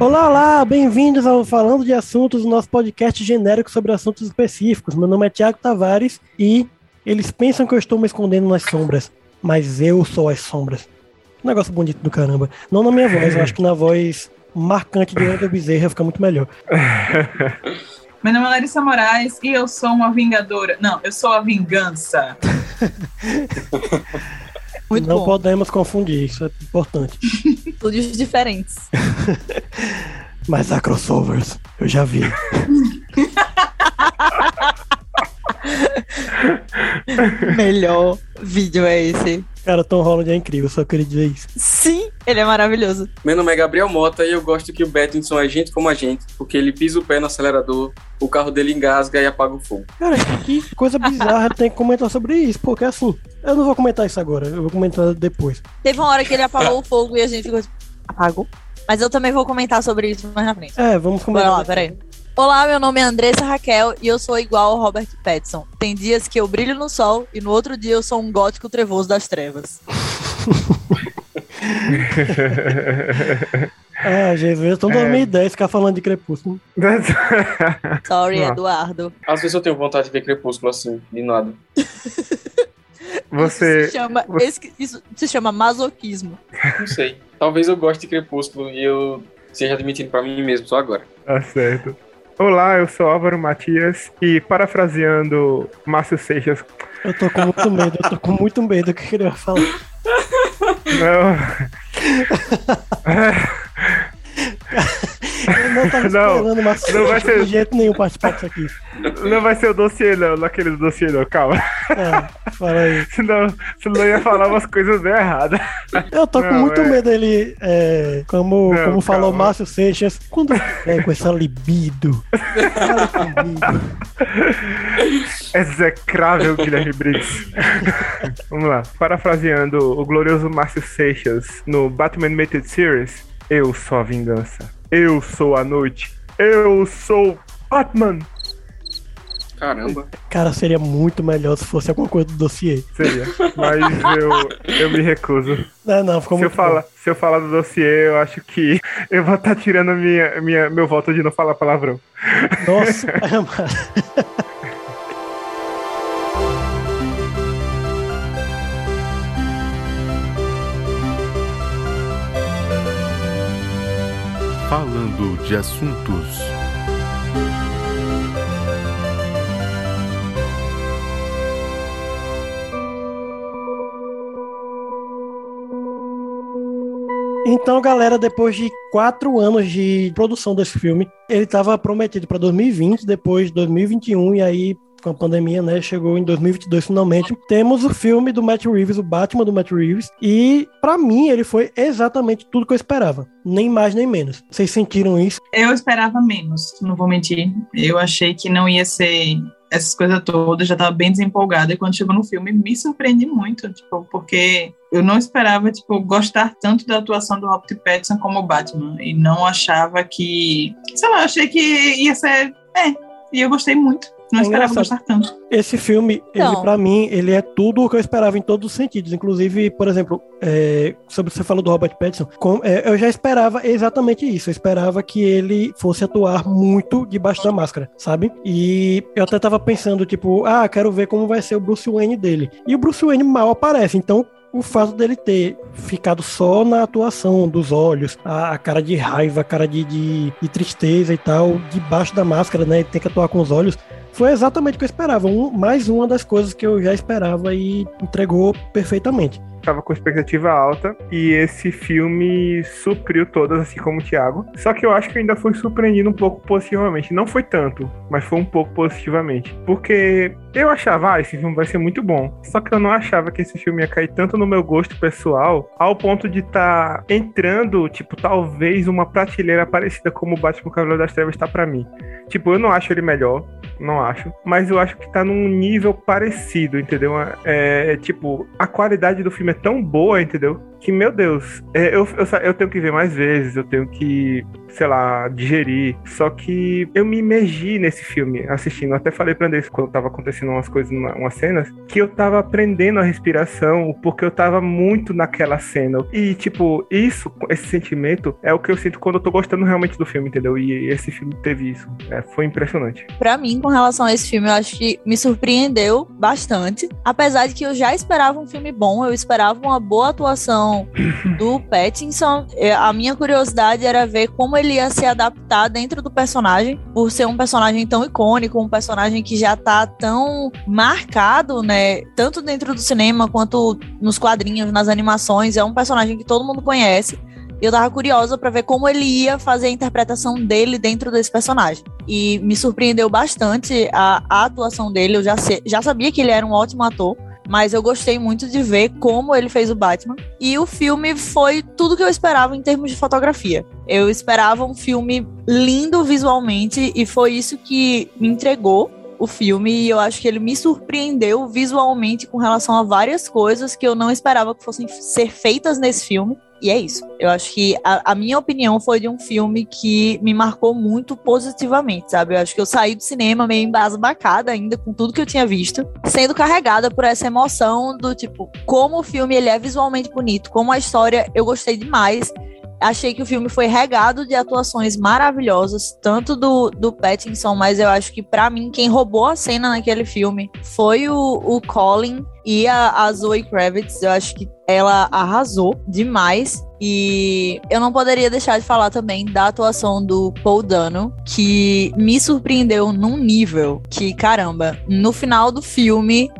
Olá, olá, bem-vindos ao Falando de Assuntos, nosso podcast genérico sobre assuntos específicos. Meu nome é Tiago Tavares e eles pensam que eu estou me escondendo nas sombras, mas eu sou as sombras. Negócio bonito do caramba. Não na minha voz, eu acho que na voz marcante de Ana Bezerra fica muito melhor. Meu nome é Larissa Moraes e eu sou uma vingadora. Não, eu sou a vingança. Muito Não bom. podemos confundir, isso é importante. Estúdios diferentes. Mas há crossovers, eu já vi. Melhor vídeo é esse. Cara, Tom Holland é incrível, só queria dizer isso. Sim, ele é maravilhoso. Meu nome é Gabriel Mota e eu gosto que o Bettinson é gente como a gente, porque ele pisa o pé no acelerador, o carro dele engasga e apaga o fogo. Cara, que coisa bizarra, tenho que comentar sobre isso, porque assim, eu não vou comentar isso agora, eu vou comentar depois. Teve uma hora que ele apagou o fogo e a gente ficou tipo, apagou? Mas eu também vou comentar sobre isso mais na frente. É, vamos Bora comentar. lá, peraí. Olá, meu nome é Andressa Raquel e eu sou igual ao Robert Pattinson. Tem dias que eu brilho no sol e no outro dia eu sou um gótico trevoso das trevas. Ah, Jesus, então 2010 ficar falando de Crepúsculo. Sorry, Ah. Eduardo. Às vezes eu tenho vontade de ver Crepúsculo assim, de nada. Isso Você. se chama, você- esse- isso se chama masoquismo. Não sei. Talvez eu goste de Crepúsculo e eu seja admitindo pra mim mesmo só agora. Tá certo. Olá, eu sou Álvaro Matias e parafraseando Márcio Seixas. Eu tô com muito medo, eu tô com muito medo do que ele vai falar. Não. Eu não tava Não, esperando, não vai ser- de jeito nenhum participar disso aqui. Não vai ser o dossiê, não, naquele dossiê, não, calma. É, fala aí. Senão, senão eu ia falar umas coisas bem erradas. Eu tô com Não, muito é- medo dele, é, como, Não, como falou calma. Márcio Seixas, quando é com essa libido. Fala comigo. Execrável Guilherme Briggs. Vamos lá. Parafraseando o glorioso Márcio Seixas no Batman Animated Series, eu sou a vingança. Eu sou a noite. Eu sou Batman. Caramba. Cara, seria muito melhor se fosse alguma coisa do dossiê. Seria. Mas eu, eu me recuso. Não, não, ficou Se eu, muito falar, se eu falar do dossiê, eu acho que eu vou estar tirando minha, minha, meu voto de não falar palavrão. Nossa, é, Falando de assuntos. Então, galera, depois de quatro anos de produção desse filme, ele estava prometido para 2020, depois 2021, e aí, com a pandemia, né, chegou em 2022 finalmente. Temos o filme do Matt Reeves, o Batman do Matt Reeves, e para mim ele foi exatamente tudo que eu esperava, nem mais nem menos. Vocês sentiram isso? Eu esperava menos, não vou mentir. Eu achei que não ia ser essas coisas todas, já tava bem desempolgada. E quando chegou no filme, me surpreendi muito, tipo, porque eu não esperava, tipo, gostar tanto da atuação do Robert Pattinson como o Batman. E não achava que. Sei lá, achei que ia ser. É, e eu gostei muito. Não É esperava gostar tanto. Esse filme, ele Então. para mim, ele é tudo o que eu esperava em todos os sentidos. Inclusive, por exemplo, é, sobre o que você falou do Robert Pattinson, com- é, eu já esperava exatamente isso. Eu esperava que ele fosse atuar muito debaixo da máscara, sabe? E eu até tava pensando, tipo, ah, quero ver como vai ser o Bruce Wayne dele. E o Bruce Wayne mal aparece, então o fato dele ter ficado só na atuação dos olhos, a, a cara de raiva, a cara de, de, de tristeza e tal, debaixo da máscara, né? Ele tem que atuar com os olhos foi exatamente o que eu esperava. Um, mais uma das coisas que eu já esperava e entregou perfeitamente. Tava com expectativa alta e esse filme supriu todas, assim como o Thiago. Só que eu acho que ainda foi surpreendido um pouco positivamente. Não foi tanto, mas foi um pouco positivamente. Porque eu achava, ah, esse filme vai ser muito bom. Só que eu não achava que esse filme ia cair tanto no meu gosto pessoal, ao ponto de estar tá entrando, tipo, talvez uma prateleira parecida como o Batman Cavaleiro das Trevas está para mim. Tipo, eu não acho ele melhor, não acho. Mas eu acho que tá num nível parecido, entendeu? É, tipo, a qualidade do filme é tão boa, entendeu? Que, meu Deus, é, eu, eu, eu tenho que ver mais vezes, eu tenho que sei lá, digerir. Só que eu me imergi nesse filme assistindo. Até falei pra Andrés quando tava acontecendo umas coisas, umas cenas, que eu tava aprendendo a respiração porque eu tava muito naquela cena. E, tipo, isso, esse sentimento é o que eu sinto quando eu tô gostando realmente do filme, entendeu? E esse filme teve isso. É, foi impressionante. Pra mim, com relação a esse filme, eu acho que me surpreendeu bastante. Apesar de que eu já esperava um filme bom, eu esperava uma boa atuação do Pattinson. É, a minha curiosidade era ver como ele ia se adaptar dentro do personagem, por ser um personagem tão icônico, um personagem que já tá tão marcado, né? Tanto dentro do cinema quanto nos quadrinhos, nas animações. É um personagem que todo mundo conhece. E eu tava curiosa para ver como ele ia fazer a interpretação dele dentro desse personagem. E me surpreendeu bastante a, a atuação dele. Eu já, já sabia que ele era um ótimo ator mas eu gostei muito de ver como ele fez o Batman. E o filme foi tudo que eu esperava em termos de fotografia. Eu esperava um filme lindo visualmente e foi isso que me entregou o filme e eu acho que ele me surpreendeu visualmente com relação a várias coisas que eu não esperava que fossem ser feitas nesse filme. E é isso. Eu acho que a, a, minha opinião foi de um filme que me marcou muito positivamente, sabe? Eu acho que eu saí do cinema meio embasbacada ainda com tudo que eu tinha visto, sendo carregada por essa emoção do tipo, como o filme ele é visualmente bonito, como a história eu gostei demais. Achei que o filme foi regado de atuações maravilhosas, tanto do, do Pattinson, mas eu acho que para mim quem roubou a cena naquele filme foi o, o Colin e a, a Zoe Kravitz. Eu acho que ela arrasou demais. E eu não poderia deixar de falar também da atuação do Paul Dano, que me surpreendeu num nível que, caramba, no final do filme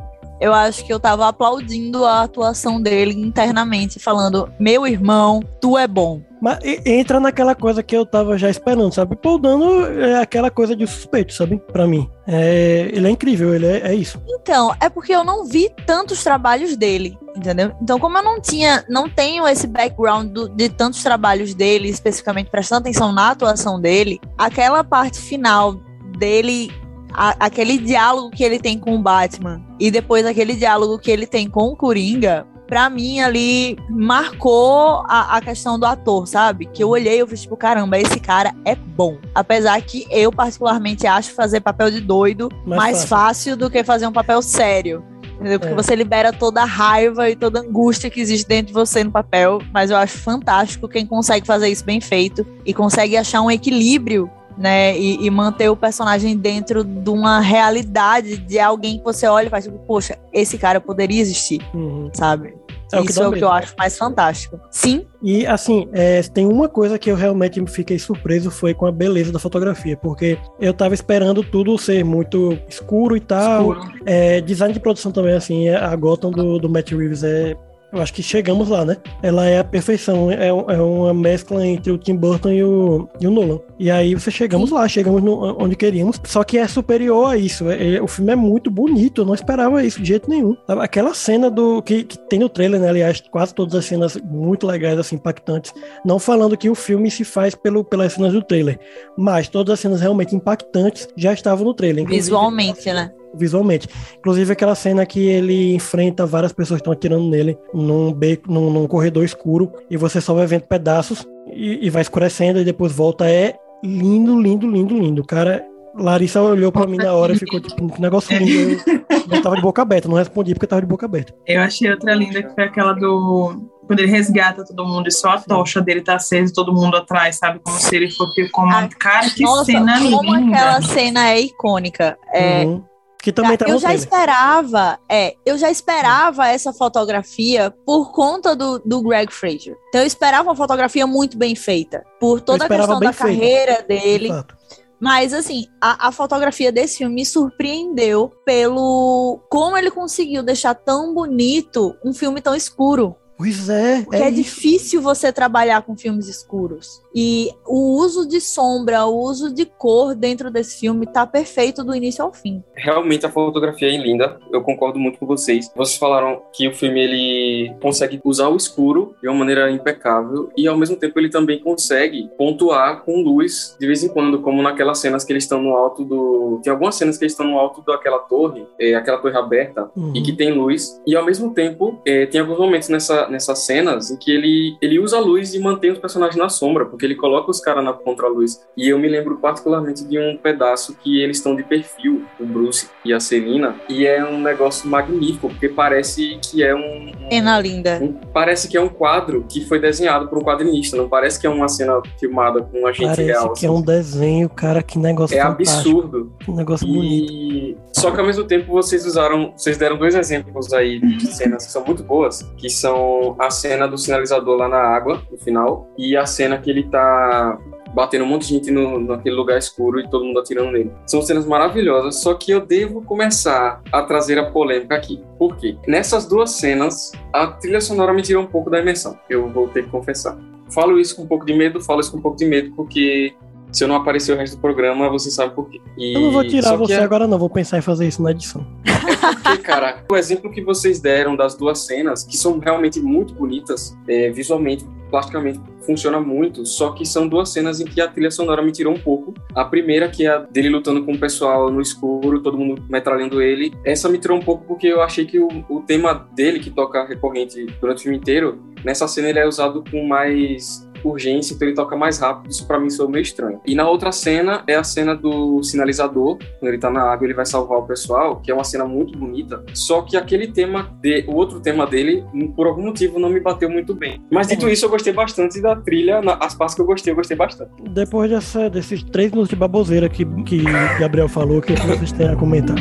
eu acho que eu tava aplaudindo a atuação dele internamente, falando: Meu irmão, tu é bom. Mas entra naquela coisa que eu tava já esperando, sabe? Paul Dano é aquela coisa de suspeito, sabe? Para mim. É, ele é incrível, ele é, é, isso. Então, é porque eu não vi tantos trabalhos dele, entendeu? Então, como eu não tinha, não tenho esse background do, de tantos trabalhos dele, especificamente prestando atenção na atuação dele, aquela parte final dele a, aquele diálogo que ele tem com o Batman e depois aquele diálogo que ele tem com o Coringa, pra mim ali marcou a, a, questão do ator, sabe? Que eu olhei e eu fiz tipo, caramba, esse cara é bom. Apesar que eu particularmente acho fazer papel de doido mais, mais fácil. fácil. do que fazer um papel sério. Entendeu? Porque é. você libera toda a raiva e toda a angústia que existe dentro de você no papel. Mas eu acho fantástico quem consegue fazer isso bem feito e consegue achar um equilíbrio né? E, e, manter o personagem dentro de uma realidade de alguém que você olha e faz tipo, poxa, esse cara poderia existir, uhum. sabe? É Isso é o que eu acho mais fantástico. Sim. E assim, é, tem uma coisa que eu realmente fiquei surpreso foi com a beleza da fotografia, porque eu tava esperando tudo ser muito escuro e tal. Escuro. É, design de produção também, assim, a Gotham do, do Matt Reeves é eu acho que chegamos lá, né? Ela é a perfeição, é, é uma mescla entre o Tim Burton e o, e o Nolan. E aí você chegamos Sim. lá, chegamos no, onde queríamos, só que é superior a isso. É, é, o filme é muito bonito, eu não esperava isso de jeito nenhum. Aquela cena do que, que, tem no trailer, né? Aliás, quase todas as cenas muito legais, assim, impactantes. Não falando que o filme se faz pelo, pelas cenas do trailer, mas todas as cenas realmente impactantes já estavam no trailer. Visualmente, né? Visualmente. Inclusive aquela cena que ele enfrenta várias pessoas que estão atirando nele num beco, num, num, corredor escuro e você só vai vendo pedaços e, e, vai escurecendo e depois volta. É lindo, lindo, lindo, lindo. Cara, Larissa olhou para mim na hora e ficou tipo, que negócio lindo. Eu, eu tava de boca aberta, não respondi porque tava de boca aberta. Eu achei outra linda que foi aquela do quando ele resgata todo mundo e só a tocha dele tá acesa e todo mundo atrás, sabe? Como se ele fosse como. Ah, cara, que nossa, cena como linda. aquela cena é icônica. É, uhum. Que também tá eu já esperava, é, eu já esperava essa fotografia por conta do, do Greg Fraser. Então eu esperava uma fotografia muito bem feita, por toda a questão da carreira dele. Exato. Mas, assim, a, a, fotografia desse filme me surpreendeu pelo como ele conseguiu deixar tão bonito um filme tão escuro. Pois é. Porque é, é difícil você trabalhar com filmes escuros. E o uso de sombra, o uso de cor dentro desse filme tá perfeito do início ao fim. Realmente a fotografia é linda. Eu concordo muito com vocês. Vocês falaram que o filme ele consegue usar o escuro de uma maneira impecável e ao mesmo tempo ele também consegue pontuar com luz de vez em quando, como naquelas cenas que eles estão no alto do. Tem algumas cenas que eles estão no alto daquela torre, é, aquela torre aberta uhum. e que tem luz. E ao mesmo tempo é, tem alguns momentos nessa nessas cenas em que ele, ele usa a luz e mantém os personagens na sombra, porque ele coloca os caras na contra-luz. E eu me lembro particularmente de um pedaço que eles estão de perfil, o Bruce e a Celina, e é um negócio magnífico, porque parece que é um. Cena linda. Um, parece que é um quadro que foi desenhado por um quadrinista, não parece que é uma cena filmada com a gente parece real. Parece que assim. é um desenho, cara, que negócio É fantástico. absurdo. Que negócio e... bonito. Só que ao mesmo tempo vocês usaram, vocês deram dois exemplos aí de cenas que são muito boas, que são a cena do sinalizador lá na água, no final, e a cena que ele tá batendo um monte de gente no, naquele lugar escuro e todo mundo atirando nele. São cenas maravilhosas, só que eu devo começar a trazer a polêmica aqui. Por quê? Nessas duas cenas, a trilha sonora me tirou um pouco da imersão. Eu vou ter que confessar. Falo isso com um pouco de medo, falo isso com um pouco de medo, porque se eu não aparecer o resto do programa, você sabe por quê. E... Eu não vou tirar você é... agora, não. Vou pensar em fazer isso na edição. É porque, cara, o exemplo que vocês deram das duas cenas, que são realmente muito bonitas, é, visualmente, plasticamente, funciona muito, só que são duas cenas em que a trilha sonora me tirou um pouco. A primeira, que é a dele lutando com o pessoal no escuro, todo mundo metralhando ele. Essa me tirou um pouco porque eu achei que o, o tema dele, que toca recorrente durante o filme inteiro, nessa cena ele é usado com mais urgência, então ele toca mais rápido. Isso para mim soou meio estranho. E na outra cena é a cena do sinalizador, quando ele tá na água, ele vai salvar o pessoal, que é uma cena muito bonita. Só que aquele tema, de, o outro tema dele, por algum motivo, não me bateu muito bem. Mas dito isso, eu gostei bastante da trilha, as partes que eu gostei, eu gostei bastante. Depois dessa, desses três minutos de baboseira que, que Gabriel falou, que vocês têm a comentar?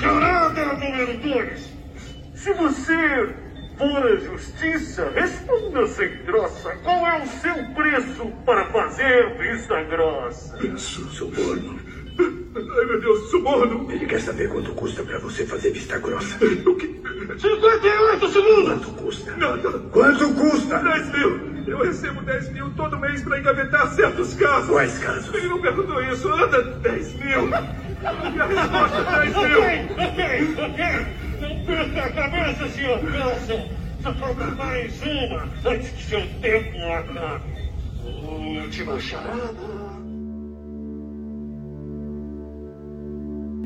Charada número 2. Se você for a justiça, responda sem grossa. Qual é o seu preço para fazer vista grossa? Preço, suborno. Ai, meu Deus, suborno! Ele quer saber quanto custa para você fazer vista grossa. O que? 58 segundos! Quanto custa? Nada. Quanto custa? 10 mil! Eu recebo 10 mil todo mês para engavetar certos casos. Quais casos? Ele não perguntou isso. Anda 10 mil. E a resposta 10 mil. Ok, ok, ok. Não perca a cabeça, senhor Wilson! Só falta mais uma antes que seu tempo acabe. Última charada.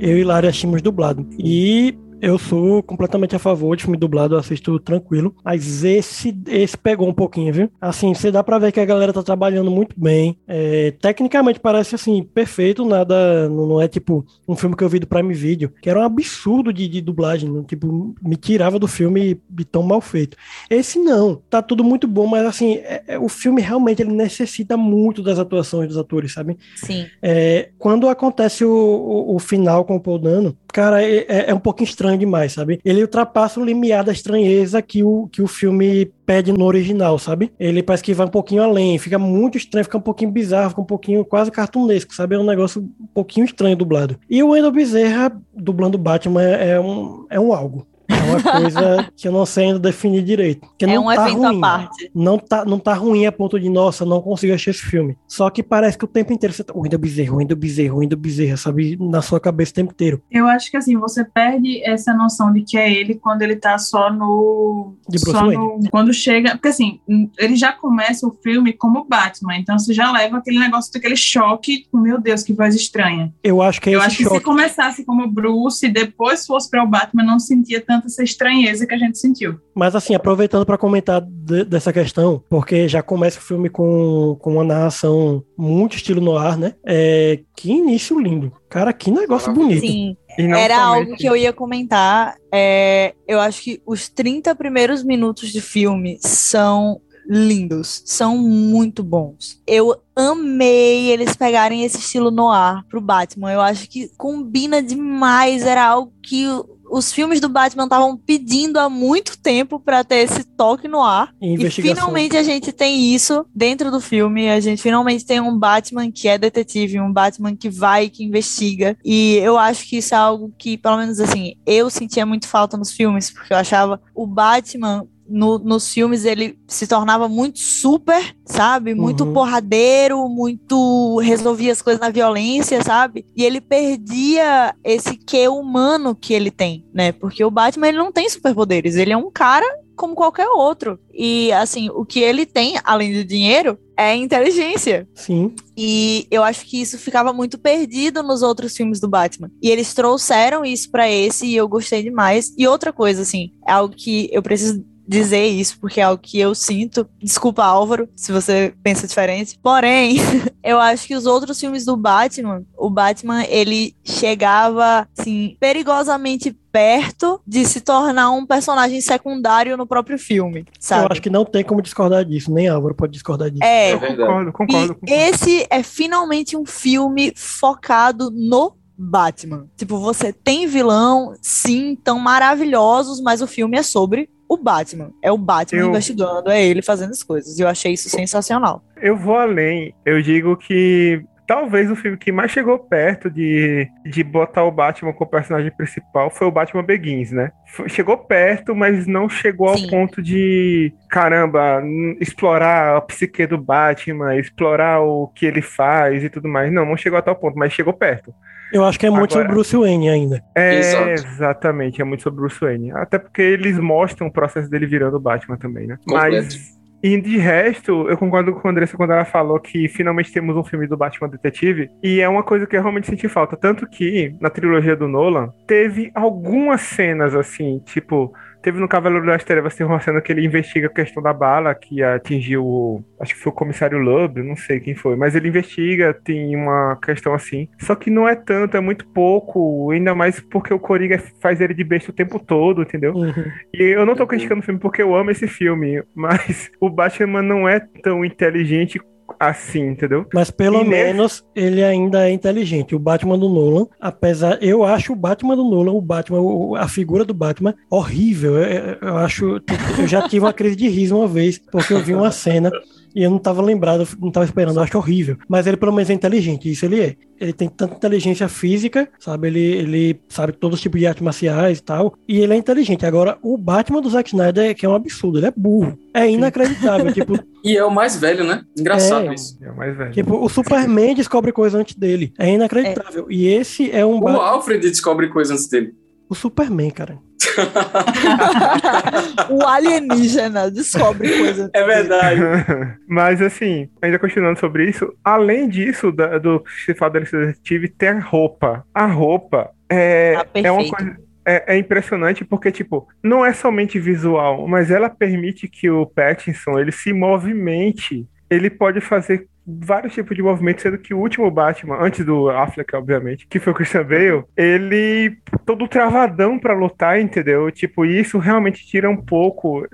Eu e Lara achamos dublado. E eu sou completamente a favor de filme dublado, eu assisto tranquilo. Mas esse, esse pegou um pouquinho, viu? Assim, você dá pra ver que a galera tá trabalhando muito bem. É, tecnicamente parece assim, perfeito, nada. Não é tipo um filme que eu vi do Prime Video, que era um absurdo de, de dublagem. Né? Tipo, me tirava do filme de tão mal feito. Esse não, tá tudo muito bom, mas assim, é, é, o filme realmente ele necessita muito das atuações dos atores, sabe? Sim. É, quando acontece o, o, o, final com o Paul Dano, cara, é, é, é um pouco estranho estranho demais, sabe? Ele ultrapassa o limiar da estranheza que o, que o filme pede no original, sabe? Ele parece que vai um pouquinho além, fica muito estranho, fica um pouquinho bizarro, fica um pouquinho quase cartunesco, sabe? É um negócio um pouquinho estranho dublado. E o Wendell Bezerra dublando Batman é, é um, é um algo. É uma coisa que eu não sei ainda definir direito. Que é não um tá evento ruim. à parte. Não tá, não tá ruim a ponto de, nossa, não consigo achar esse filme. Só que parece que o tempo inteiro você tá. O Wendel Bezerra, o Wendel Bezerra, o Wendel Bezerra, sabe? Na sua cabeça o tempo inteiro. Eu acho que assim, você perde essa noção de que é ele quando ele tá só no. De Bruce só Wayne. no quando chega. Porque assim, ele já começa o filme como Batman, então você já leva aquele negócio daquele choque, meu Deus, que voz estranha. Eu acho que é Eu esse acho que choque. se começasse como Bruce e depois fosse para o Batman, não sentia tanta essa estranheza que a gente sentiu. Mas assim, aproveitando para comentar de- dessa questão, porque já começa o filme com, com uma narração muito estilo noir, né? É, que início lindo. Cara, que negócio bonito. Sim, era somente algo que eu ia comentar. É, eu acho que os 30 primeiros minutos de filme são lindos, são muito bons. Eu amei eles pegarem esse estilo noir pro Batman. Eu acho que combina demais, era algo que os filmes do Batman estavam pedindo há muito tempo para ter esse toque no ar. E E finalmente a gente tem isso dentro do filme. A gente finalmente tem um Batman que é detetive, um Batman que vai, que investiga. E eu acho que isso é algo que, pelo menos assim, eu sentia muito falta nos filmes, porque eu achava o Batman. No- nos filmes ele se tornava muito super, sabe? Muito Uhum. porradeiro, muito resolvia as coisas na violência, sabe? E ele perdia esse que humano que ele tem, né? Porque o Batman ele não tem superpoderes, ele é um cara como qualquer outro. E assim, o que ele tem, além do dinheiro, é inteligência. Sim. E eu acho que isso ficava muito perdido nos outros filmes do Batman. E eles trouxeram isso pra esse e eu gostei demais. E outra coisa, assim, é algo que eu preciso dizer isso, porque é algo que eu sinto. Desculpa, Álvaro, se você pensa diferente. Porém, eu acho que os outros filmes do Batman, o Batman, ele chegava, assim, perigosamente perto de se tornar um personagem secundário no próprio filme, sabe? Eu acho que não tem como discordar disso, nem Álvaro pode discordar disso. É, É verdade. Concordo, concordo. e concordo. esse é finalmente um filme focado no Batman. Tipo, você tem vilão, sim, tão maravilhosos, mas o filme é sobre o Batman. É o Batman Eu- investigando, é ele fazendo as coisas. E eu achei isso sensacional. Eu vou além. Eu digo que talvez o filme que mais chegou perto de, de botar o Batman como personagem principal foi o Batman Begins, né? Chegou perto, mas não chegou ao Sim. ponto de, caramba, explorar a psique do Batman, explorar o que ele faz e tudo mais. Não, não chegou a tal ponto, mas chegou perto. Eu acho que é muito Agora- sobre Bruce Wayne ainda. É, Exato. exatamente, é muito sobre Bruce Wayne. Até porque eles mostram o processo dele virando o Batman também, né? Completo. Mas, e de resto, eu concordo com a Andressa quando ela falou que finalmente temos um filme do Batman Detetive, e é uma coisa que eu realmente senti falta. Tanto que, na trilogia do Nolan, teve algumas cenas assim, tipo. Teve no Cavaleiro das Trevas, tem uma cena que ele investiga a questão da bala que atingiu o. Acho que foi o comissário Lub, não sei quem foi, mas ele investiga, tem uma questão assim. Só que não é tanto, é muito pouco, ainda mais porque o Coringa faz ele de besta o tempo todo, entendeu? Uhum. E eu não tô criticando o filme porque eu amo esse filme, mas o Batman não é tão inteligente assim, entendeu? Mas pelo E nesse- menos ele ainda é inteligente. O Batman do Nolan, apesar. Eu acho o Batman do Nolan, o Batman, a figura do Batman, horrível. Eu, eu- eu acho. Eu já tive uma crise de riso uma vez, porque eu vi uma cena. E eu não tava lembrado, não tava esperando, eu acho horrível. Mas ele pelo menos é inteligente, isso ele é. Ele tem tanta inteligência física, sabe? Ele, ele sabe todos os tipos de artes marciais e tal. E ele é inteligente. Agora, o Batman do Zack Snyder, que é um absurdo, ele é burro. É inacreditável. tipo, E é o mais velho, né? Engraçado É. isso. É o mais velho. Tipo, o Superman descobre coisa antes dele. É inacreditável. E esse é um. O Ba- Alfred descobre coisas antes dele. O Superman, cara. O alienígena descobre coisa. É verdade. Mas assim, ainda continuando sobre isso, além disso, da- do que se fala da detetive, tem a roupa. A roupa é, Tá é uma coisa. É, é impressionante porque, tipo, não é somente visual, mas ela permite que o Pattinson ele se movimente. Ele pode fazer vários tipos de movimentos, sendo que o último Batman, antes do Affleck, obviamente, que foi o Christian Bale, ele todo travadão pra lutar, entendeu? Tipo, isso realmente tira um pouco.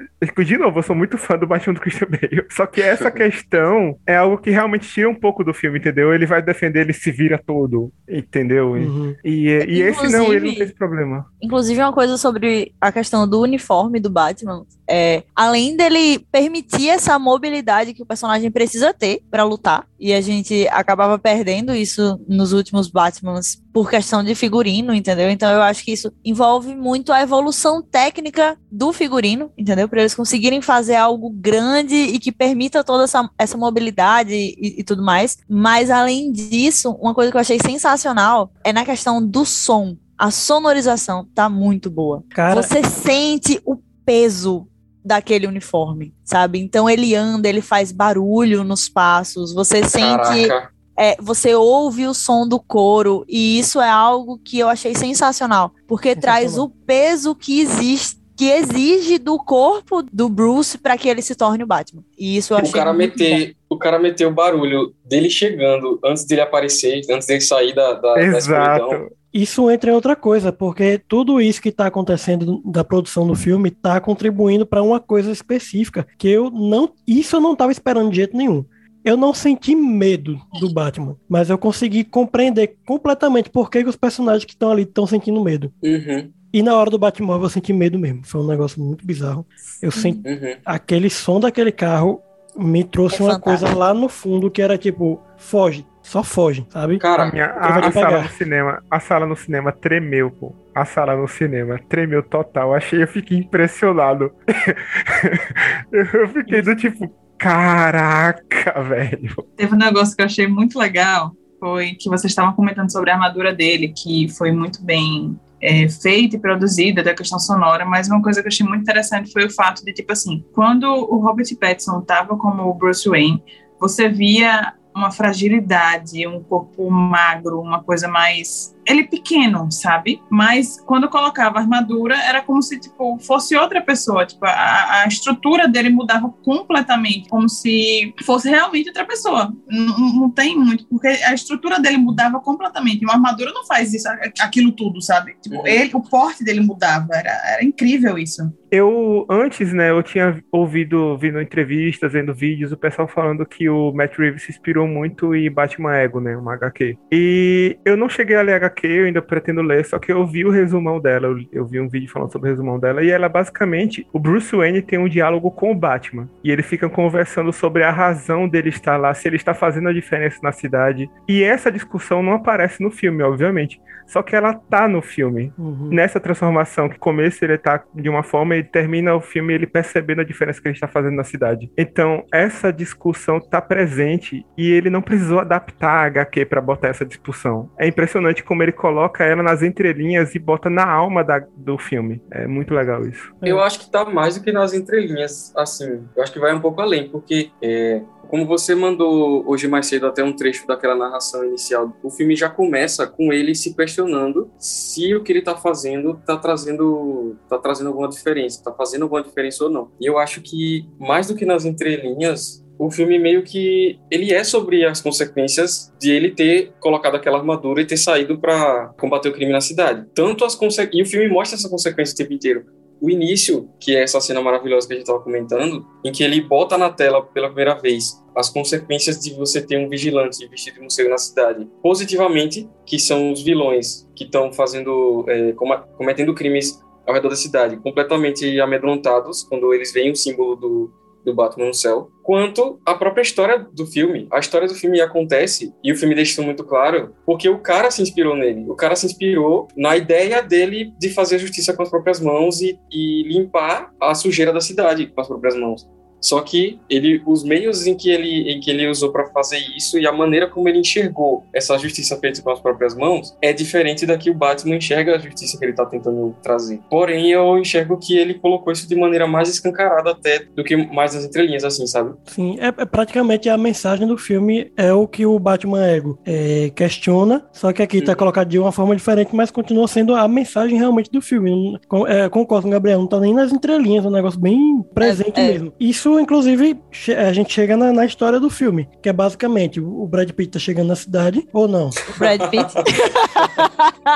De novo, eu sou muito fã do Batman do Christian Bale. Só que essa questão é algo que realmente tira um pouco do filme, entendeu? Ele vai defender, ele se vira todo, entendeu? E- Uhum. E, e esse não, ele não tem esse problema. Inclusive, uma coisa sobre a questão do uniforme do Batman. É, além dele permitir essa mobilidade que o personagem precisa ter pra lutar, e a gente acabava perdendo isso nos últimos Batmans por questão de figurino, entendeu? Então eu acho que isso envolve muito a evolução técnica do figurino, entendeu? Para eles conseguirem fazer algo grande e que permita toda essa, essa mobilidade e, e tudo mais. Mas além disso, uma coisa que eu achei sensacional é na questão do som. A sonorização tá muito boa. Cara, Você sente o peso daquele uniforme, sabe? Então ele anda, ele faz barulho nos passos, você sente, Caraca. é, você ouve o som do couro, e isso é algo que eu achei sensacional, porque traz o peso que existe, que exige do corpo do Bruce para que ele se torne o Batman. E isso eu achei O cara bom. meter, o cara meter o barulho dele chegando antes dele aparecer, antes dele sair da, da, da escuridão. Exato. Isso entra em outra coisa, porque tudo isso que tá acontecendo da produção do filme tá contribuindo para uma coisa específica, que eu não. Isso eu não tava esperando de jeito nenhum. Eu não senti medo do Batman, mas eu consegui compreender completamente por que, que os personagens que estão ali estão sentindo medo. Uhum. E na hora do Batmóvel eu senti medo mesmo. Foi um negócio muito bizarro. Eu senti Uhum. aquele som daquele carro me trouxe É uma fantástico. coisa lá no fundo que era tipo, foge, só foge, sabe? A, Cara, minha- vai a- a sala no cinema, a sala no cinema tremeu, pô. A sala no cinema tremeu total. Achei, eu fiquei impressionado. eu fiquei do tipo, caraca, velho. Teve um negócio que eu achei muito legal, foi que vocês estavam comentando sobre a armadura dele, que foi muito bem é, feita e produzida da questão sonora, mas uma coisa que eu achei muito interessante foi o fato de, tipo assim, quando o Robert Pattinson estava como o Bruce Wayne, você via uma fragilidade, um corpo magro, uma coisa mais ele pequeno, sabe? Mas quando colocava a armadura, era como se, tipo, fosse outra pessoa. Tipo, a, a estrutura dele mudava completamente, como se fosse realmente outra pessoa. Não, não tem muito, porque a estrutura dele mudava completamente. Uma armadura não faz isso, aquilo tudo, sabe? Tipo, Uhum. ele, o porte dele mudava. Era, era incrível isso. Eu, antes, né, eu tinha ouvido, vindo entrevistas, vendo vídeos, o pessoal falando que o Matt Reeves se inspirou muito em Batman Ego, né, uma HQ. E eu não cheguei a ler HQ, eu ainda pretendo ler, só que eu vi o resumão dela, eu, eu vi um vídeo falando sobre o resumão dela, e ela basicamente, o Bruce Wayne tem um diálogo com o Batman, e eles ficam conversando sobre a razão dele estar lá, se ele está fazendo a diferença na cidade, e essa discussão não aparece no filme, obviamente, só que ela tá no filme Uhum. nessa transformação, que começo ele tá de uma forma e termina o filme ele percebendo a diferença que ele está fazendo na cidade. Então, essa discussão tá presente e ele não precisou adaptar a HQ para botar essa discussão. É impressionante como ele coloca ela nas entrelinhas e bota na alma da- do filme. É muito legal isso. Eu acho que tá mais do que nas entrelinhas, assim. Eu acho que vai um pouco além, porque é, como você mandou hoje mais cedo até um trecho daquela narração inicial, o filme já começa com ele se questionando se o que ele tá fazendo tá trazendo, tá trazendo alguma diferença, tá fazendo alguma diferença ou não. E eu acho que mais do que nas entrelinhas, o filme meio que ele é sobre as consequências de ele ter colocado aquela armadura e ter saído para combater o crime na cidade. Tanto as conse... e o filme mostra essa consequência o tempo inteiro. O início, que é essa cena maravilhosa que a gente estava comentando, em que ele bota na tela pela primeira vez as consequências de você ter um vigilante vestido de morcego na cidade. Positivamente, que são os vilões que estão fazendo, é, cometendo crimes ao redor da cidade, completamente amedrontados quando eles veem o símbolo do, do Batman no céu, quanto a própria história do filme. A história do filme acontece, e o filme deixa isso muito claro, porque o cara se inspirou nele. O cara se inspirou na ideia dele de fazer justiça com as próprias mãos e, e limpar a sujeira da cidade com as próprias mãos. Só que ele, os meios em que ele, em que ele usou para fazer isso e a maneira como ele enxergou essa justiça feita com as próprias mãos é diferente da que o Batman enxerga a justiça que ele está tentando trazer. Porém, eu enxergo que ele colocou isso de maneira mais escancarada até do que mais nas entrelinhas, assim, sabe? Sim, é, é praticamente a mensagem do filme é o que o Batman Ego é, questiona, só que aqui tá Uhum. colocado de uma forma diferente, mas continua sendo a mensagem realmente do filme. Com- é, concordo com o Gabriel, não tá nem nas entrelinhas, é um negócio bem presente É, é. mesmo. Isso, inclusive, a gente chega na, na história do filme, que é basicamente o Brad Pitt tá chegando na cidade, ou não, O Brad Pitt.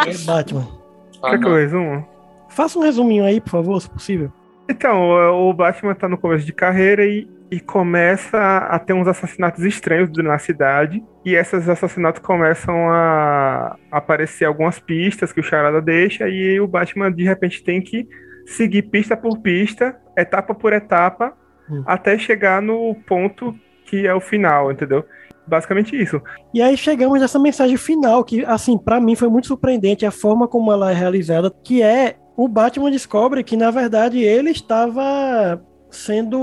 é Batman. Ah, Quer que eu resumo? Faça um resuminho aí, por favor, se possível. Então, o o Batman tá no começo de carreira e, e começa a ter uns assassinatos estranhos na cidade. E esses assassinatos começam a aparecer algumas pistas que o Charada deixa. E o Batman, de repente, tem que seguir pista por pista, etapa por etapa, Hum. até chegar no ponto que é o final, entendeu? Basicamente isso. E aí chegamos nessa mensagem final, que, assim, pra mim foi muito surpreendente a forma como ela é realizada, que é o Batman descobre que, na verdade, ele estava sendo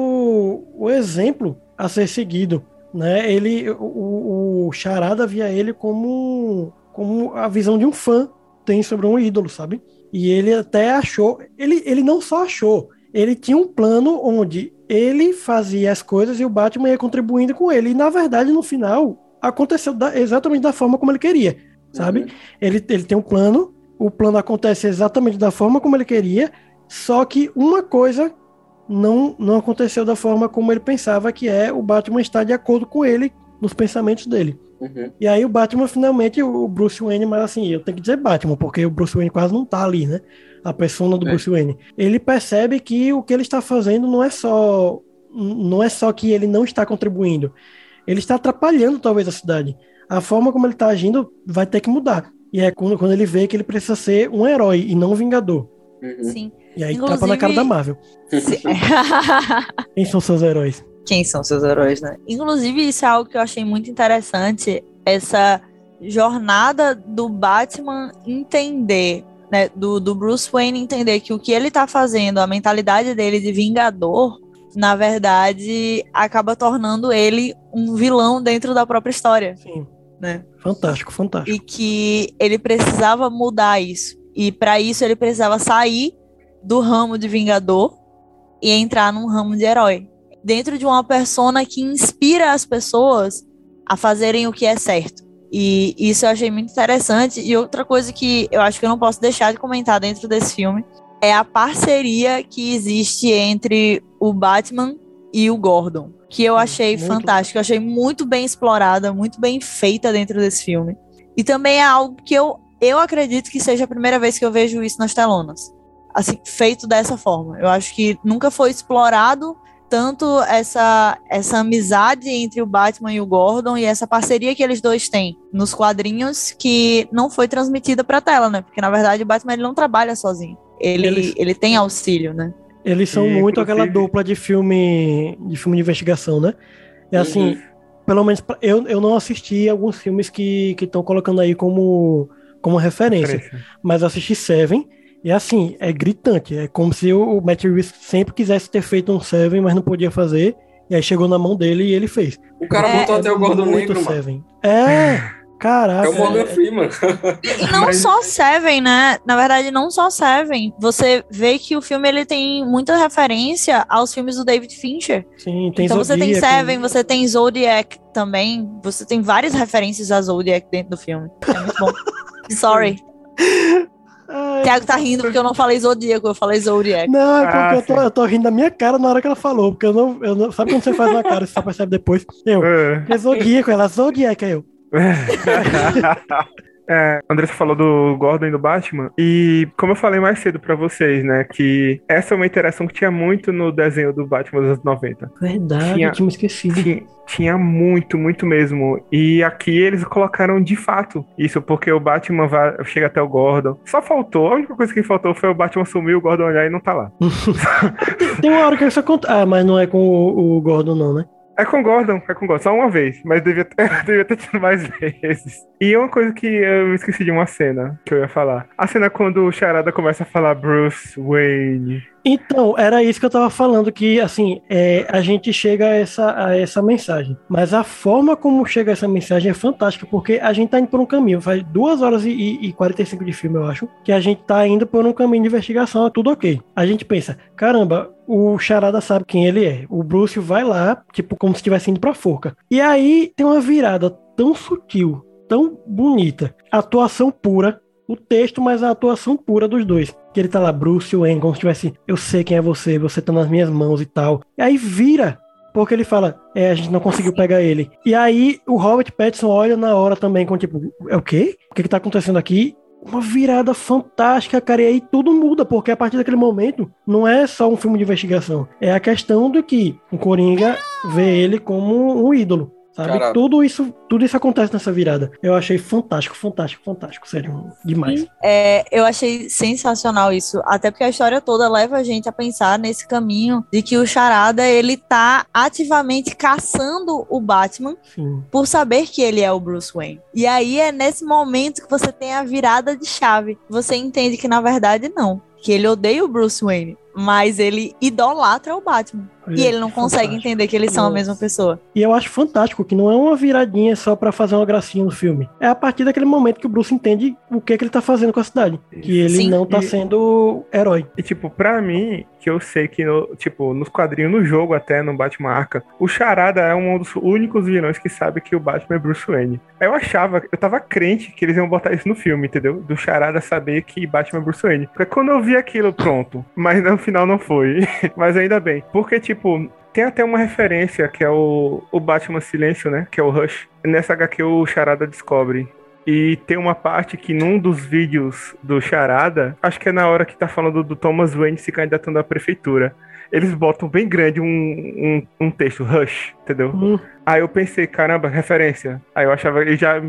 o exemplo a ser seguido, né? Ele, o, o Charada via ele como, como a visão de um fã tem sobre um ídolo, sabe? E ele até achou, ele, ele não só achou, ele tinha um plano onde ele fazia as coisas e o Batman ia contribuindo com ele. E na verdade, no final, aconteceu da- exatamente da forma como ele queria, sabe? Uhum. Ele, ele tem um plano, o plano acontece exatamente da forma como ele queria, só que uma coisa não, não aconteceu da forma como ele pensava, que é o Batman estar de acordo com ele nos pensamentos dele. Uhum. E aí o Batman finalmente, o Bruce Wayne, mas assim, eu tenho que dizer Batman, porque o Bruce Wayne quase não tá ali, né? A persona do É. Bruce Wayne. Ele percebe que o que ele está fazendo não é só não é só que ele não está contribuindo, ele está atrapalhando talvez a cidade. A forma como ele está agindo vai ter que mudar. E é quando, quando ele vê que ele precisa ser um herói e não um vingador. Uhum. Sim. E aí Inclusive- tapa na cara da Marvel. Quem são seus heróis? Quem são seus heróis, né? Inclusive, isso é algo que eu achei muito interessante, essa jornada do Batman entender, né, do, do Bruce Wayne entender que o que ele tá fazendo, a mentalidade dele de vingador, na verdade, acaba tornando ele um vilão dentro da própria história, Sim. né? Fantástico, fantástico. e que ele precisava mudar isso. E para isso ele precisava sair do ramo de vingador e entrar num ramo de herói. Dentro de uma persona que inspira as pessoas a fazerem o que é certo. E isso eu achei muito interessante. E outra coisa que eu acho que eu não posso deixar de comentar dentro desse filme é a parceria que existe entre o Batman e o Gordon, que eu achei muito fantástico, eu achei muito bem explorada, muito bem feita dentro desse filme. E também é algo que eu, eu acredito que seja a primeira vez que eu vejo isso nas telonas. Assim, feito dessa forma. Eu acho que nunca foi explorado tanto essa, essa amizade entre o Batman e o Gordon e essa parceria que eles dois têm nos quadrinhos que não foi transmitida para tela, né? Porque na verdade o Batman ele não trabalha sozinho. Ele, Eles- ele tem auxílio, né? Eles são E, muito aquela dupla de filme de filme de investigação, né? É assim, Uhum. pelo menos pra- eu, eu não assisti alguns filmes que estão colocando aí como, como referência, Referência. mas assisti Seven e assim, é gritante, é como se o Matt Reeves sempre quisesse ter feito um Seven, mas não podia fazer, e aí chegou na mão dele e ele fez. O cara É, botou até o Gordon muito Negro, mano. Seven. É, caraca. É o Morgan é- Freeman. E não Mas- só Seven, né? Na verdade, não só Seven. Você vê que o filme ele tem muita referência aos filmes do David Fincher. sim, tem então você tem. Seven, você tem Zodiac também. Você tem várias referências a Zodiac dentro do filme. É muito bom. Sorry. Ai, Thiago tá rindo porque eu não falei Zodíaco, eu falei Zodiac. Não, é porque Ah, eu, tô, eu tô rindo da minha cara na hora que ela falou, porque eu não, eu não. Sabe quando você faz uma cara, você só percebe depois? Eu. É. É Zodíaco, ela Zodíaco, aí eu. É, Andressa falou do Gordon e do Batman, e como eu falei mais cedo pra vocês, né, que essa é uma interação que tinha muito no desenho do Batman dos anos 90. Verdade, Tinha- eu tinha esquecido. Tinha, tinha muito, muito mesmo. E aqui eles colocaram de fato isso, porque o Batman vai, chega até o Gordon. Só faltou, a única coisa que faltou foi o Batman sumir, o Gordon olhar e não tá lá. Tem, tem uma hora que isso acontece. Ah, mas não é com o, o Gordon, não, né? É com o Gordon, é com o Gordon, só uma vez, mas devia ter, devia ter tido mais vezes. E uma coisa que eu esqueci de uma cena que eu ia falar. A cena quando o Charada começa a falar Bruce Wayne. Então, era isso que eu tava falando, que assim, é, a gente chega a essa, a essa mensagem. Mas a forma como chega essa mensagem é fantástica, porque a gente tá indo por um caminho. Faz duas horas e, e, e 45 de filme, eu acho, que a gente tá indo por um caminho de investigação, é tudo ok. A gente pensa, caramba, o Charada sabe quem ele é. O Bruce vai lá, tipo, como se estivesse indo pra forca. E aí tem uma virada tão sutil, tão bonita, atuação pura, o texto, mas a atuação pura dos dois. Que ele tá lá, Bruce Wayne, como se tivesse, eu sei quem é você, você tá nas minhas mãos e tal. E aí vira, porque ele fala, é, a gente não conseguiu pegar ele. E aí o Robert Pattinson olha na hora também com tipo, é o quê? O que que tá acontecendo aqui? Uma virada fantástica, cara, e aí tudo muda, porque a partir daquele momento não é só um filme de investigação, é a questão do que o Coringa vê ele como um ídolo. Sabe? Tudo isso, tudo isso acontece nessa virada. Eu achei fantástico, fantástico, fantástico, sério, demais. É, eu achei sensacional isso, até porque a história toda leva a gente a pensar nesse caminho de que o Charada ele tá ativamente caçando o Batman Sim. por saber que ele é o Bruce Wayne. E aí é nesse momento que você tem a virada de chave. Você entende que na verdade não, que ele odeia o Bruce Wayne, mas ele idolatra o Batman. E ele não consegue Fantástico. entender que eles são a mesma pessoa. E eu acho fantástico que não é uma viradinha só pra fazer uma gracinha no filme. É a partir daquele momento que o Bruce entende o que, que ele tá fazendo com a cidade. Que ele Sim. não tá E- sendo herói. E, tipo, pra mim, que eu sei que, no, tipo, nos quadrinhos, no jogo até, no Batman Arkham, o Charada é um dos únicos vilões que sabe que o Batman é Bruce Wayne. Eu achava, eu tava crente que eles iam botar isso no filme, entendeu? Do Charada saber que Batman é Bruce Wayne. Porque quando eu vi aquilo, pronto. Mas no final não foi. Mas ainda bem. Porque, tipo, tem até uma referência que é o, o Batman Silêncio, né? Que é o Rush. Nessa HQ o Charada descobre. E tem uma parte que num dos vídeos do Charada, acho que é na hora que tá falando do Thomas Wayne se candidatando à prefeitura. eles botam bem grande um, um, um texto, Rush, entendeu? Hum. Aí eu pensei, caramba, referência. Aí eu achava, eu já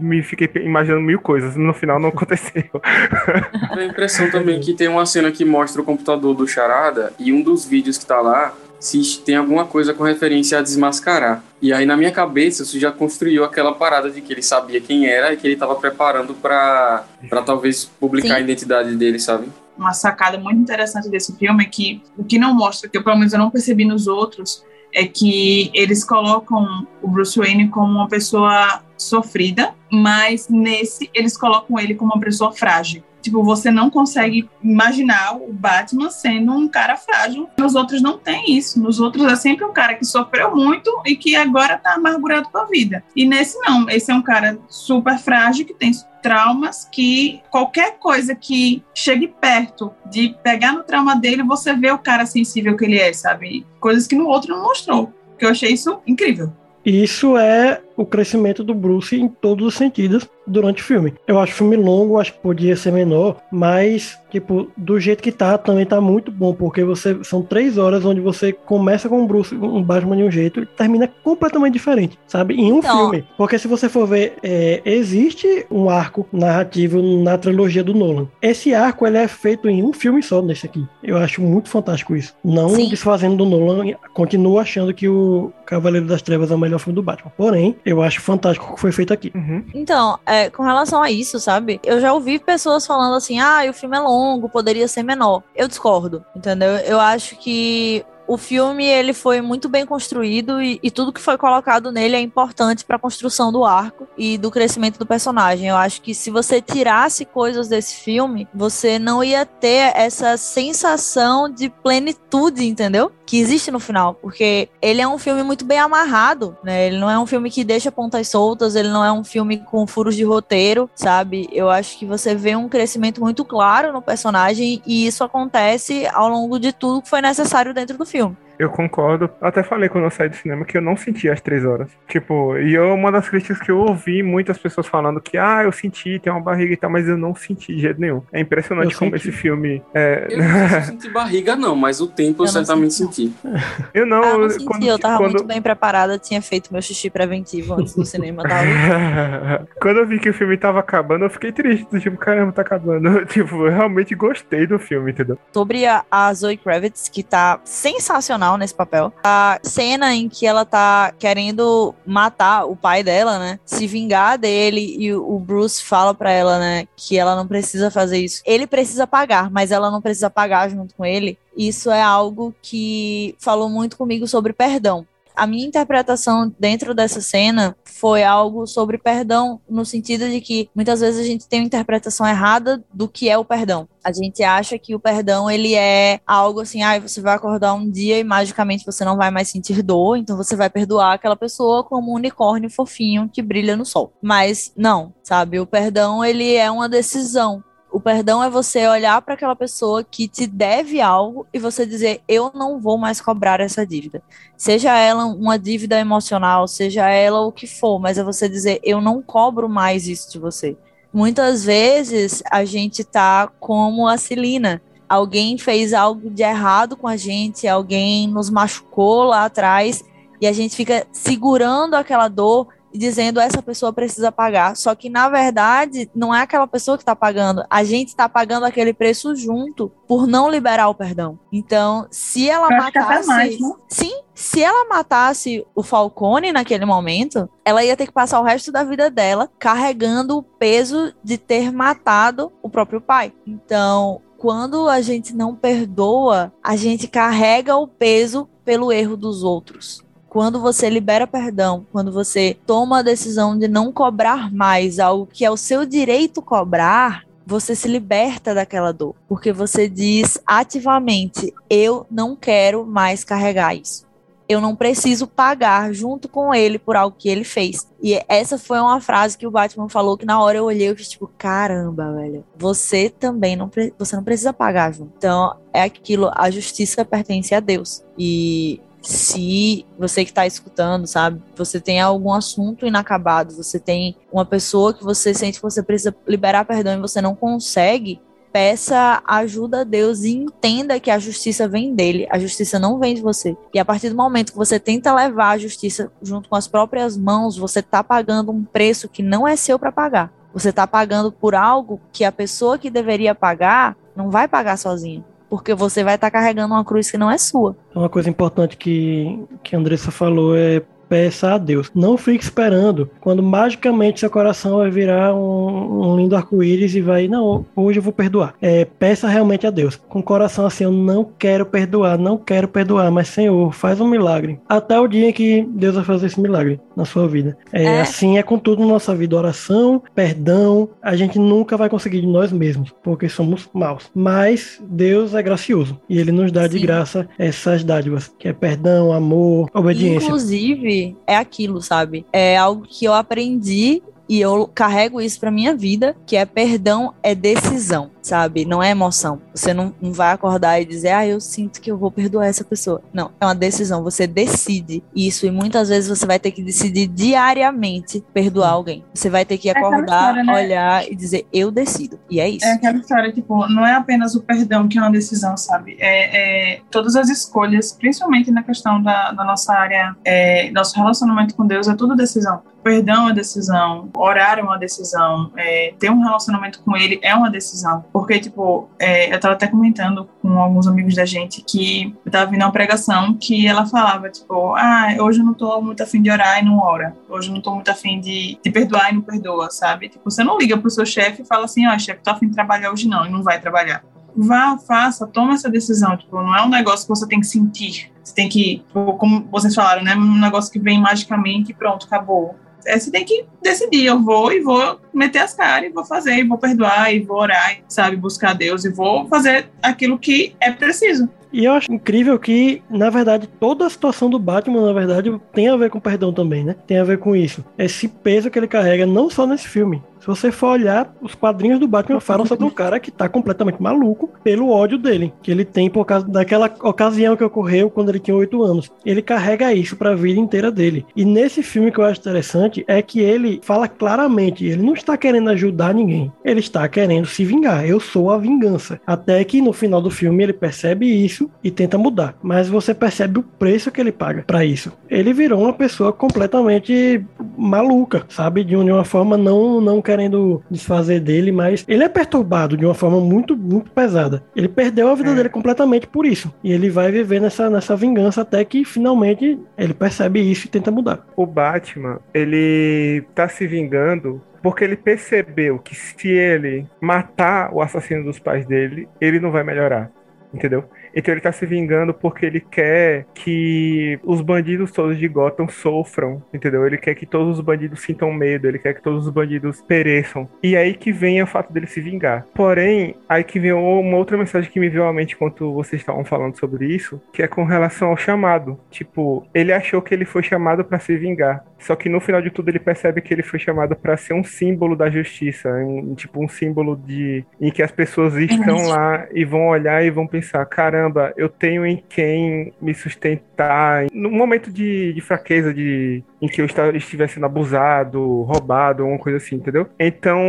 me fiquei imaginando mil coisas, no final não aconteceu. Dá a impressão também que tem uma cena que mostra o computador do Charada e um dos vídeos que tá lá se tem alguma coisa com referência a desmascarar. E aí na minha cabeça isso já construiu aquela parada de que ele sabia quem era e que ele tava preparando pra talvez publicar Sim. a identidade dele, sabe? uma sacada muito interessante desse filme é que o que não mostra, que eu pelo menos eu não percebi nos outros, é que eles colocam o Bruce Wayne como uma pessoa sofrida, mas nesse eles colocam ele como uma pessoa frágil. Tipo, você não consegue imaginar o Batman sendo um cara frágil. Nos outros não tem isso. Nos outros é sempre um cara que sofreu muito e que agora tá amargurado com a vida. E nesse não. Esse é um cara super frágil que tem traumas que qualquer coisa que chegue perto de pegar no trauma dele, você vê o cara sensível que ele é, sabe? Coisas que no outro não mostrou. Que eu achei isso incrível. Isso é o crescimento do Bruce em todos os sentidos durante o filme. Eu acho o filme longo, acho que podia ser menor, mas, tipo, do jeito que tá, também tá muito bom, porque você são três horas onde você começa com o Bruce, um Batman de um jeito e termina completamente diferente, sabe? Em um Então- filme. Porque se você for ver, é, existe um arco narrativo na trilogia do Nolan. Esse arco, ele é feito em um filme só nesse aqui. Eu acho muito fantástico isso. Não Sim. desfazendo do Nolan, continuo achando que o Cavaleiro das Trevas é o melhor filme do Batman. Porém, eu acho fantástico o que foi feito aqui. Uhum. Então, é, com relação a isso, sabe? Eu já ouvi pessoas falando assim: ah, o filme é longo, poderia ser menor. Eu discordo, entendeu? Eu acho que. O filme ele foi muito bem construído e, e tudo que foi colocado nele é importante para a construção do arco e do crescimento do personagem. Eu acho que se você tirasse coisas desse filme, você não ia ter essa sensação de plenitude, entendeu? Que existe no final, porque ele é um filme muito bem amarrado, né? Ele não é um filme que deixa pontas soltas, ele não é um filme com furos de roteiro, sabe? Eu acho que você vê um crescimento muito claro no personagem e isso acontece ao longo de tudo que foi necessário dentro do filme. Eu concordo. Eu até falei quando eu saí do cinema que eu não senti as três horas. Tipo, e eu, uma das críticas que eu ouvi muitas pessoas falando que, ah, eu senti, tem uma barriga e tal, mas eu não senti de jeito nenhum. É impressionante Eu como senti. esse filme. É... Eu não senti barriga, não, mas o tempo eu, Eu certamente senti, senti. eu não. ah, eu não senti, quando, eu tava quando- muito bem preparada, tinha feito meu xixi preventivo antes do cinema, tava Quando eu vi que o filme tava acabando, eu fiquei triste. Tipo, caramba, tá acabando. Tipo, eu realmente gostei do filme, entendeu? sobre a, a Zoe Kravitz, que tá sensacional nesse papel. A cena em que ela tá querendo matar o pai dela, né? Se vingar dele e o Bruce fala pra ela, né, que ela não precisa fazer isso. Ele precisa pagar, mas ela não precisa pagar junto com ele. Isso é algo que falou muito comigo sobre perdão. A minha interpretação dentro dessa cena foi algo sobre perdão, no sentido de que muitas vezes a gente tem uma interpretação errada do que é o perdão. A gente acha que o perdão ele é algo assim, ah, você vai acordar um dia e magicamente você não vai mais sentir dor, então você vai perdoar aquela pessoa como um unicórnio fofinho que brilha no sol. Mas não, sabe? O perdão ele é uma decisão. O perdão é você olhar para aquela pessoa que te deve algo e você dizer: eu não vou mais cobrar essa dívida. Seja ela uma dívida emocional, seja ela o que for, mas é você dizer: eu não cobro mais isso de você. Muitas vezes a gente tá como a Celina. Alguém fez algo de errado com a gente, alguém nos machucou lá atrás e a gente fica segurando aquela dor e dizendo essa pessoa precisa pagar. Só que na verdade não é aquela pessoa que está pagando, a gente está pagando aquele preço junto por não liberar o perdão. Então, se ela Eu matasse, mais, né? sim, se ela matasse o Falcone naquele momento, ela ia ter que passar o resto da vida dela carregando o peso de ter matado o próprio pai. Então, quando a gente não perdoa, a gente carrega o peso pelo erro dos outros quando você libera perdão, quando você toma a decisão de não cobrar mais algo que é o seu direito cobrar, você se liberta daquela dor, porque você diz ativamente: eu não quero mais carregar isso. Eu não preciso pagar junto com ele por algo que ele fez. E essa foi uma frase que o Batman falou que na hora eu olhei e fiz tipo, caramba, velho. Você também não, você não precisa pagar junto. Então, é aquilo, a justiça pertence a Deus. E se você que está escutando, sabe, você tem algum assunto inacabado, você tem uma pessoa que você sente que você precisa liberar perdão e você não consegue, peça ajuda a Deus e entenda que a justiça vem dele, a justiça não vem de você. E a partir do momento que você tenta levar a justiça junto com as próprias mãos, você está pagando um preço que não é seu para pagar. Você está pagando por algo que a pessoa que deveria pagar não vai pagar sozinha. Porque você vai estar tá carregando uma cruz que não é sua. Uma coisa importante que, que a Andressa falou é peça a Deus. Não fique esperando quando magicamente seu coração vai virar um, um lindo arco-íris e vai, não, hoje eu vou perdoar. É, peça realmente a Deus. Com o coração assim, eu não quero perdoar, não quero perdoar, mas Senhor, faz um milagre. Até o dia em que Deus vai fazer esse milagre na sua vida. É, é. Assim é com tudo na nossa vida. Oração, perdão, a gente nunca vai conseguir de nós mesmos, porque somos maus. Mas Deus é gracioso e Ele nos dá Sim. de graça essas dádivas, que é perdão, amor, obediência. Inclusive, é aquilo, sabe? É algo que eu aprendi e eu carrego isso para minha vida, que é perdão é decisão, sabe? Não é emoção. Você não, não vai acordar e dizer, ah, eu sinto que eu vou perdoar essa pessoa. Não, é uma decisão. Você decide isso e muitas vezes você vai ter que decidir diariamente perdoar alguém. Você vai ter que é acordar, história, né? olhar e dizer, eu decido. E é isso. É aquela história, tipo, não é apenas o perdão que é uma decisão, sabe? É, é todas as escolhas, principalmente na questão da, da nossa área, é, nosso relacionamento com Deus, é tudo decisão perdão é decisão, orar é uma decisão, é, ter um relacionamento com ele é uma decisão. Porque, tipo, é, eu tava até comentando com alguns amigos da gente que eu tava vindo uma pregação que ela falava, tipo, ah, hoje eu não tô muito afim de orar e não ora. Hoje eu não tô muito afim de, de perdoar e não perdoa, sabe? Tipo, você não liga pro seu chefe e fala assim, ó, oh, chefe, tô afim de trabalhar hoje não, e não vai trabalhar. Vá, faça, toma essa decisão. Tipo, não é um negócio que você tem que sentir. Você tem que, tipo, como vocês falaram, né? Um negócio que vem magicamente e pronto, acabou é, você tem que decidir, eu vou e vou meter as caras, e vou fazer, e vou perdoar, e vou orar, sabe, buscar Deus, e vou fazer aquilo que é preciso. E eu acho incrível que, na verdade, toda a situação do Batman, na verdade, tem a ver com perdão também, né? Tem a ver com isso. Esse peso que ele carrega, não só nesse filme, se você for olhar, os quadrinhos do Batman falam sobre um cara que tá completamente maluco pelo ódio dele, que ele tem por causa daquela ocasião que ocorreu quando ele tinha oito anos. Ele carrega isso para a vida inteira dele. E nesse filme que eu acho interessante é que ele fala claramente, ele não está querendo ajudar ninguém, ele está querendo se vingar. Eu sou a vingança. Até que no final do filme ele percebe isso e tenta mudar, mas você percebe o preço que ele paga para isso. Ele virou uma pessoa completamente maluca, sabe, de uma forma não não quer querendo desfazer dele, mas ele é perturbado de uma forma muito, muito pesada. Ele perdeu a vida é. dele completamente por isso. E ele vai viver nessa, nessa vingança até que finalmente ele percebe isso e tenta mudar. O Batman, ele tá se vingando porque ele percebeu que se ele matar o assassino dos pais dele, ele não vai melhorar. Entendeu? Então ele tá se vingando porque ele quer que os bandidos todos de Gotham sofram, entendeu? Ele quer que todos os bandidos sintam medo, ele quer que todos os bandidos pereçam. E aí que vem o fato dele se vingar. Porém, aí que vem uma outra mensagem que me veio à mente enquanto vocês estavam falando sobre isso, que é com relação ao chamado. Tipo, ele achou que ele foi chamado para se vingar. Só que no final de tudo ele percebe que ele foi chamado para ser um símbolo da justiça, em, tipo um símbolo de em que as pessoas estão lá e vão olhar e vão pensar, caramba, eu tenho em quem me sustentar. No momento de, de fraqueza, de em que eu estivesse sendo abusado, roubado, alguma coisa assim, entendeu? Então,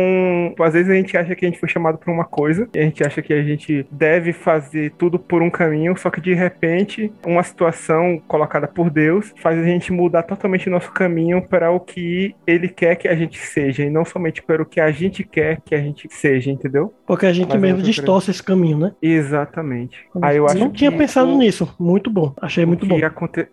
às vezes a gente acha que a gente foi chamado por uma coisa, e a gente acha que a gente deve fazer tudo por um caminho, só que de repente uma situação colocada por Deus faz a gente mudar totalmente o nosso caminho para o que ele quer que a gente seja, e não somente para o que a gente quer que a gente seja, entendeu? Porque a gente Mas mesmo distorce esse caminho, né? Exatamente. Aí eu acho não tinha pensado nisso. Muito bom. Achei muito bom.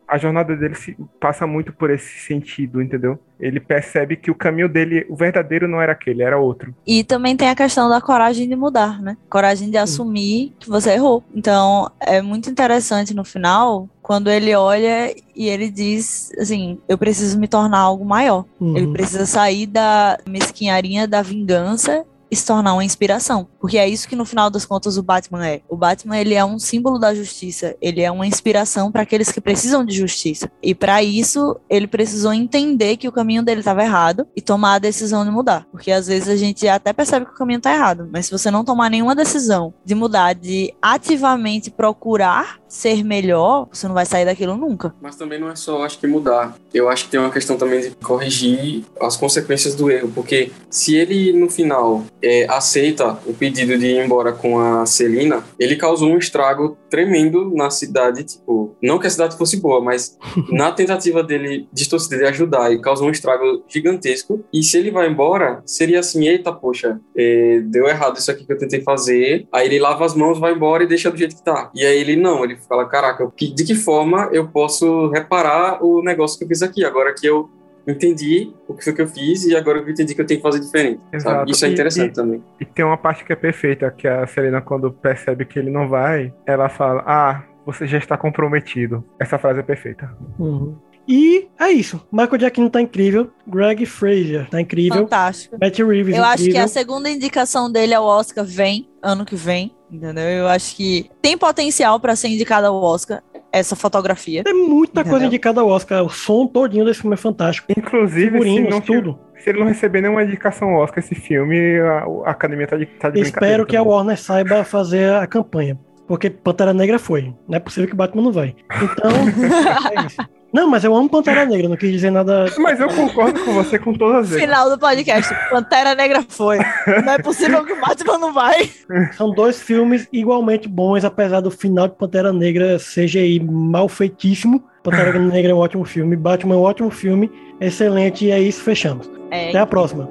A jornada dele se passa muito por esse sentido, entendeu? Ele percebe que o caminho dele, o verdadeiro não era aquele, era outro. E também tem a questão da coragem de mudar, né? Coragem de assumir que você errou. Então, é muito interessante no final quando ele olha e ele diz assim: eu preciso me tornar algo maior. Uhum. Ele precisa sair da mesquinharia da vingança e se tornar uma inspiração. Porque é isso que no final das contas o Batman é. O Batman ele é um símbolo da justiça, ele é uma inspiração para aqueles que precisam de justiça. E para isso ele precisou entender que o caminho dele estava errado e tomar a decisão de mudar. Porque às vezes a gente até percebe que o caminho está errado, mas se você não tomar nenhuma decisão de mudar, de ativamente procurar ser melhor, você não vai sair daquilo nunca. Mas também não é só, acho que mudar. Eu acho que tem uma questão também de corrigir as consequências do erro, porque se ele no final é, aceita o pedido de ir embora com a Celina, ele causou um estrago tremendo na cidade, tipo, não que a cidade fosse boa, mas na tentativa dele, distorcida de ajudar, ele causou um estrago gigantesco, e se ele vai embora, seria assim, eita, poxa, é, deu errado isso aqui que eu tentei fazer, aí ele lava as mãos, vai embora e deixa do jeito que tá. E aí ele não, ele fala, caraca, de que forma eu posso reparar o negócio que eu fiz aqui, agora que eu entendi o que foi que eu fiz e agora eu entendi que eu tenho que fazer diferente. Isso é interessante e- também. E tem uma parte que é perfeita, que a Selena, quando percebe que ele não vai, ela fala: Ah, você já está comprometido. Essa frase é perfeita. Uhum. E é isso. Michael Giacchino tá incrível. Greg Fraser tá incrível. Fantástico. Matt Reeves Eu acho que incrível. a segunda indicação dele ao Oscar vem ano que vem, entendeu? Eu acho que tem potencial pra ser indicada ao Oscar essa fotografia. Tem muita Entendeu? coisa indicada ao Oscar. O som todinho desse filme é fantástico. Inclusive, Figurinos, não, tudo. se ele não receber nenhuma indicação ao Oscar esse filme, a, a academia tá de, tá de Espero brincadeira que a também. Warner saiba fazer a campanha. Porque Pantera Negra foi. Não é possível que Batman não vai. Então, é isso. Não, mas eu amo Pantera Negra, não quis dizer nada. Mas eu concordo com você com todas as vezes. Final do podcast. Pantera Negra foi. Não é possível que o Batman não vai. São dois filmes igualmente bons, apesar do final de Pantera Negra CGI mal feitíssimo. Pantera Negra é um ótimo filme, Batman é um ótimo filme, excelente, e é isso, fechamos. É, Até a próxima.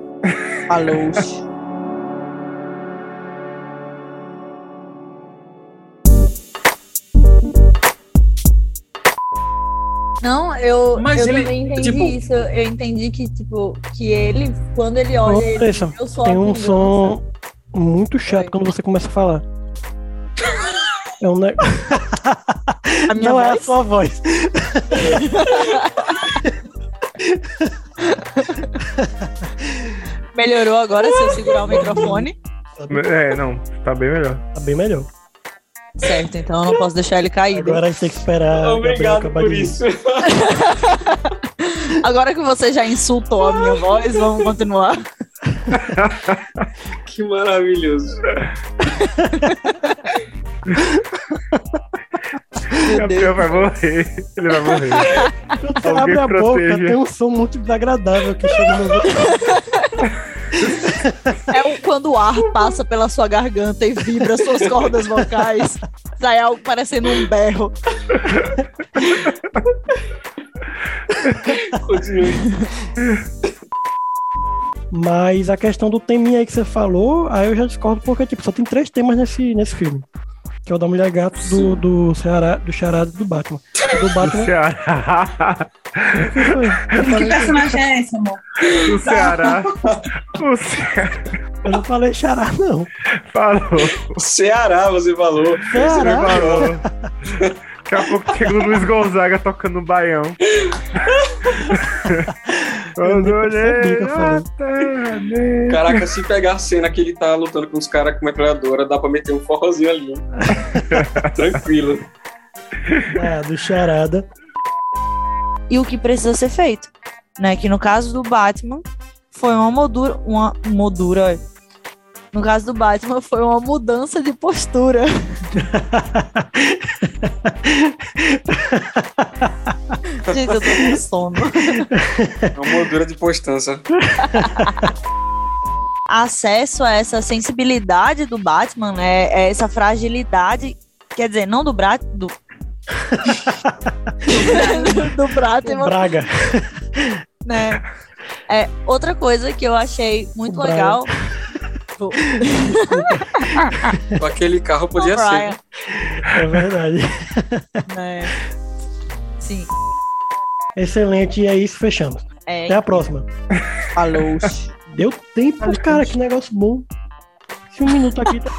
falou. Não, eu, Mas eu ele, também entendi tipo- isso. Eu entendi que, tipo, que ele, quando ele olha, ele, eu a tem um som muito chato quando você começa a falar. É um ne... A minha Não é a voz? sua voz. Melhorou agora se eu segurar o microfone. É, não, tá bem melhor. Tá bem melhor. Certo, então eu não posso deixar ele cair. Agora a gente tem que esperar. Obrigado acabar por isso. Agora que você já insultou a minha voz, vamos continuar. que maravilhoso. Gabriel vai morrer. Ele vai morrer. Quando você Alguém abre a boca, tem um som muito desagradável que chega no É o- quando o ar passa pela sua garganta e vibra suas cordas vocais. Sai algo parecendo um berro. Continue. Mas a questão do teminha aí que você falou, aí eu já discordo porque, tipo, só tem três temas nesse, nesse filme. Que é o da Mulher Gato, do, do, Ceará, do Charada e do Batman. O do Do Batman. Ceará. o que personagem é esse, amor? Do Ceará. O Ceará eu não falei Chará, não. falou. Ceará, você falou. Ceará. falou. Daqui a pouco chega o Luiz Gonzaga tocando um baião. Percebi. Caraca, se pegar a cena que ele tá lutando com os caras com metralhadora, dá pra meter um forrozinho ali. Tranquilo. Ah, do Charada. E o que precisa ser feito. Né? Que no caso do Batman, foi uma moldura. Uma moldura. No caso do Batman, foi uma mudança de postura. Gente, eu tô com sono. É uma moldura de postança. acesso a essa sensibilidade do Batman, né? é Essa fragilidade, quer dizer, não do Brat, do do Batman, Braga. né? É outra coisa que eu achei muito O legal. Com aquele carro podia ser. É verdade. né? Sim, Excelente, e é isso, fechamos. é, Até a próxima. falou. Deu tempo, cara, que negócio bom. Se um minuto aqui tá.